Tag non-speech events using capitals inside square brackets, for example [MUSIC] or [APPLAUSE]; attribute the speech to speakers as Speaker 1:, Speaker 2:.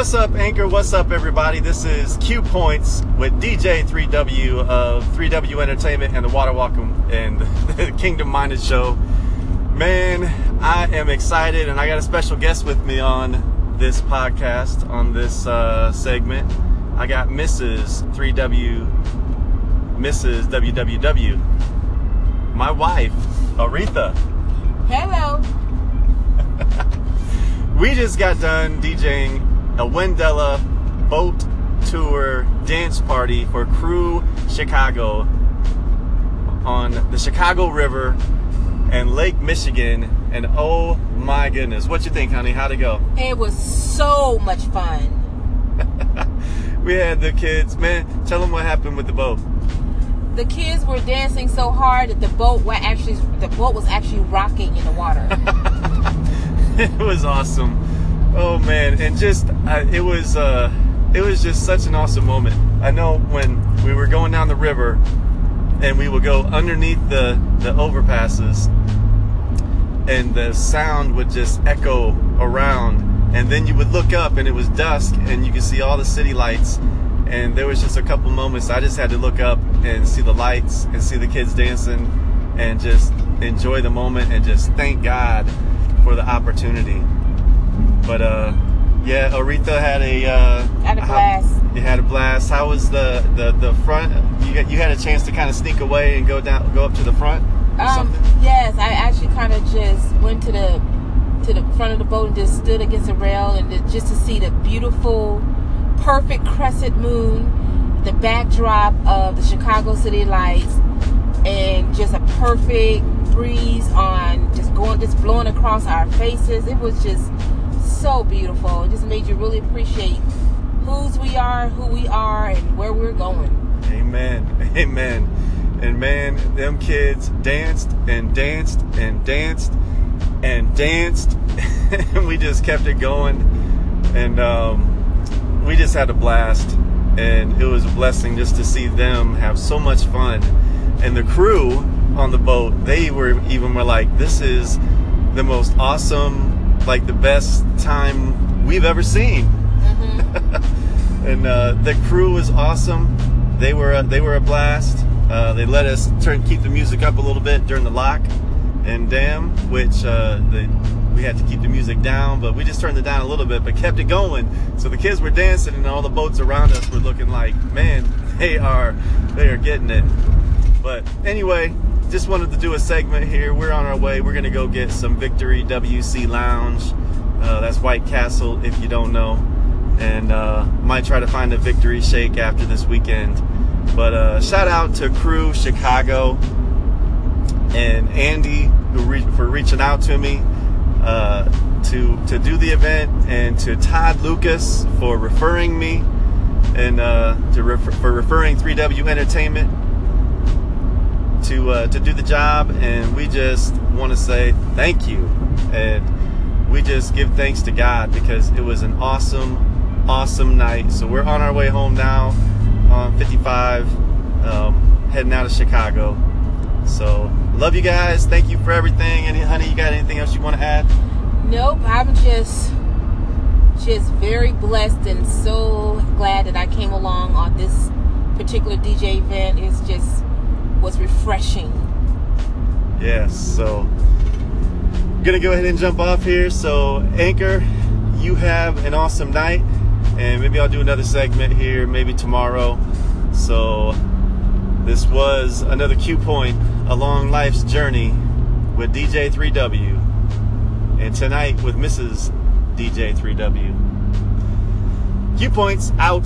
Speaker 1: what's up, Anchor? What's up, everybody? This is Cue Points with DJ 3W of 3W Entertainment and the Water Walking and [LAUGHS] the Kingdom Minded Show. Man, I am excited, and I got a special guest with me on this podcast, on this uh, segment. I got Mrs. 3W, Mrs. WWW, my wife, Aretha.
Speaker 2: Hello. [LAUGHS]
Speaker 1: We just got done DJing a Wendella boat tour dance party for Crew Chicago on the Chicago River and Lake Michigan. And oh my goodness, what you think, honey? How'd it go? [LAUGHS]
Speaker 2: It was so much fun. [LAUGHS]
Speaker 1: We had the kids, man. Tell them what happened with the boat.
Speaker 2: The kids were dancing so hard that the boat were actually the boat was actually rocking in the water. [LAUGHS]
Speaker 1: it was awesome. Oh man, and just uh, it was uh, it was just such an awesome moment. I know when we were going down the river, and we would go underneath the the overpasses, and the sound would just echo around, and then you would look up, and it was dusk, and you could see all the city lights. And there was just a couple moments I just had to look up and see the lights and see the kids dancing, and just enjoy the moment and just thank God for the opportunity. But uh, yeah, Aretha had a uh,
Speaker 2: Had a
Speaker 1: how-
Speaker 2: blast.
Speaker 1: you had a blast. How was the the the front? You got you had a chance to kind of sneak away and go down, go up to the front.
Speaker 2: Um,
Speaker 1: something?
Speaker 2: yes, I actually kind of just went to the to the front of the boat and just stood against the rail and just to see the beautiful, perfect crescent moon, the backdrop of the Chicago city lights, and just a perfect breeze on just going just blowing across our faces. It was just so beautiful. It just made you really appreciate whose we are, who we are, and where we're going.
Speaker 1: Amen. [LAUGHS] Amen. And man, them kids danced and danced and danced and danced, [LAUGHS] and we just kept it going, and um, we just had a blast, and it was a blessing just to see them have so much fun, and the crew on the boat, they were even were like, "This is the most awesome, like the best time we've ever seen." [LAUGHS] and uh, the crew was awesome. They were they were a blast. Uh, they let us turn keep the music up a little bit during the lock and dam, which uh, the, we had to keep the music down, but we just turned it down a little bit, but kept it going. So the kids were dancing, and all the boats around us were looking like, man, [LAUGHS] they are they are getting it. But anyway, just wanted to do a segment here. We're on our way. We're gonna go get some Victory WC Lounge. Uh, that's White Castle, if you don't know and uh, might try to find a victory shake after this weekend. But uh, shout out to Crew Chicago and Andy who re- for reaching out to me uh, to to do the event, and to Todd Lucas for referring me, and uh, to refer- for referring 3W Entertainment to uh, to do the job. And we just want to say thank you, and we just give thanks to God because it was an awesome awesome night. So we're on our way home now on 55, um, heading out of Chicago. So love you guys. Thank you for everything. And honey, you got anything else you want to add?
Speaker 2: Nope, I'm just just very blessed and so glad that I came along on this particular DJ event. It's just was refreshing.
Speaker 1: Yes. So I'm gonna go ahead and jump off here. So Anchor, you have an awesome night, and maybe I'll do another segment here, maybe tomorrow. So this was another cue point along life's journey with DJ 3W, and tonight with Mrs. DJ3W. Cue points out.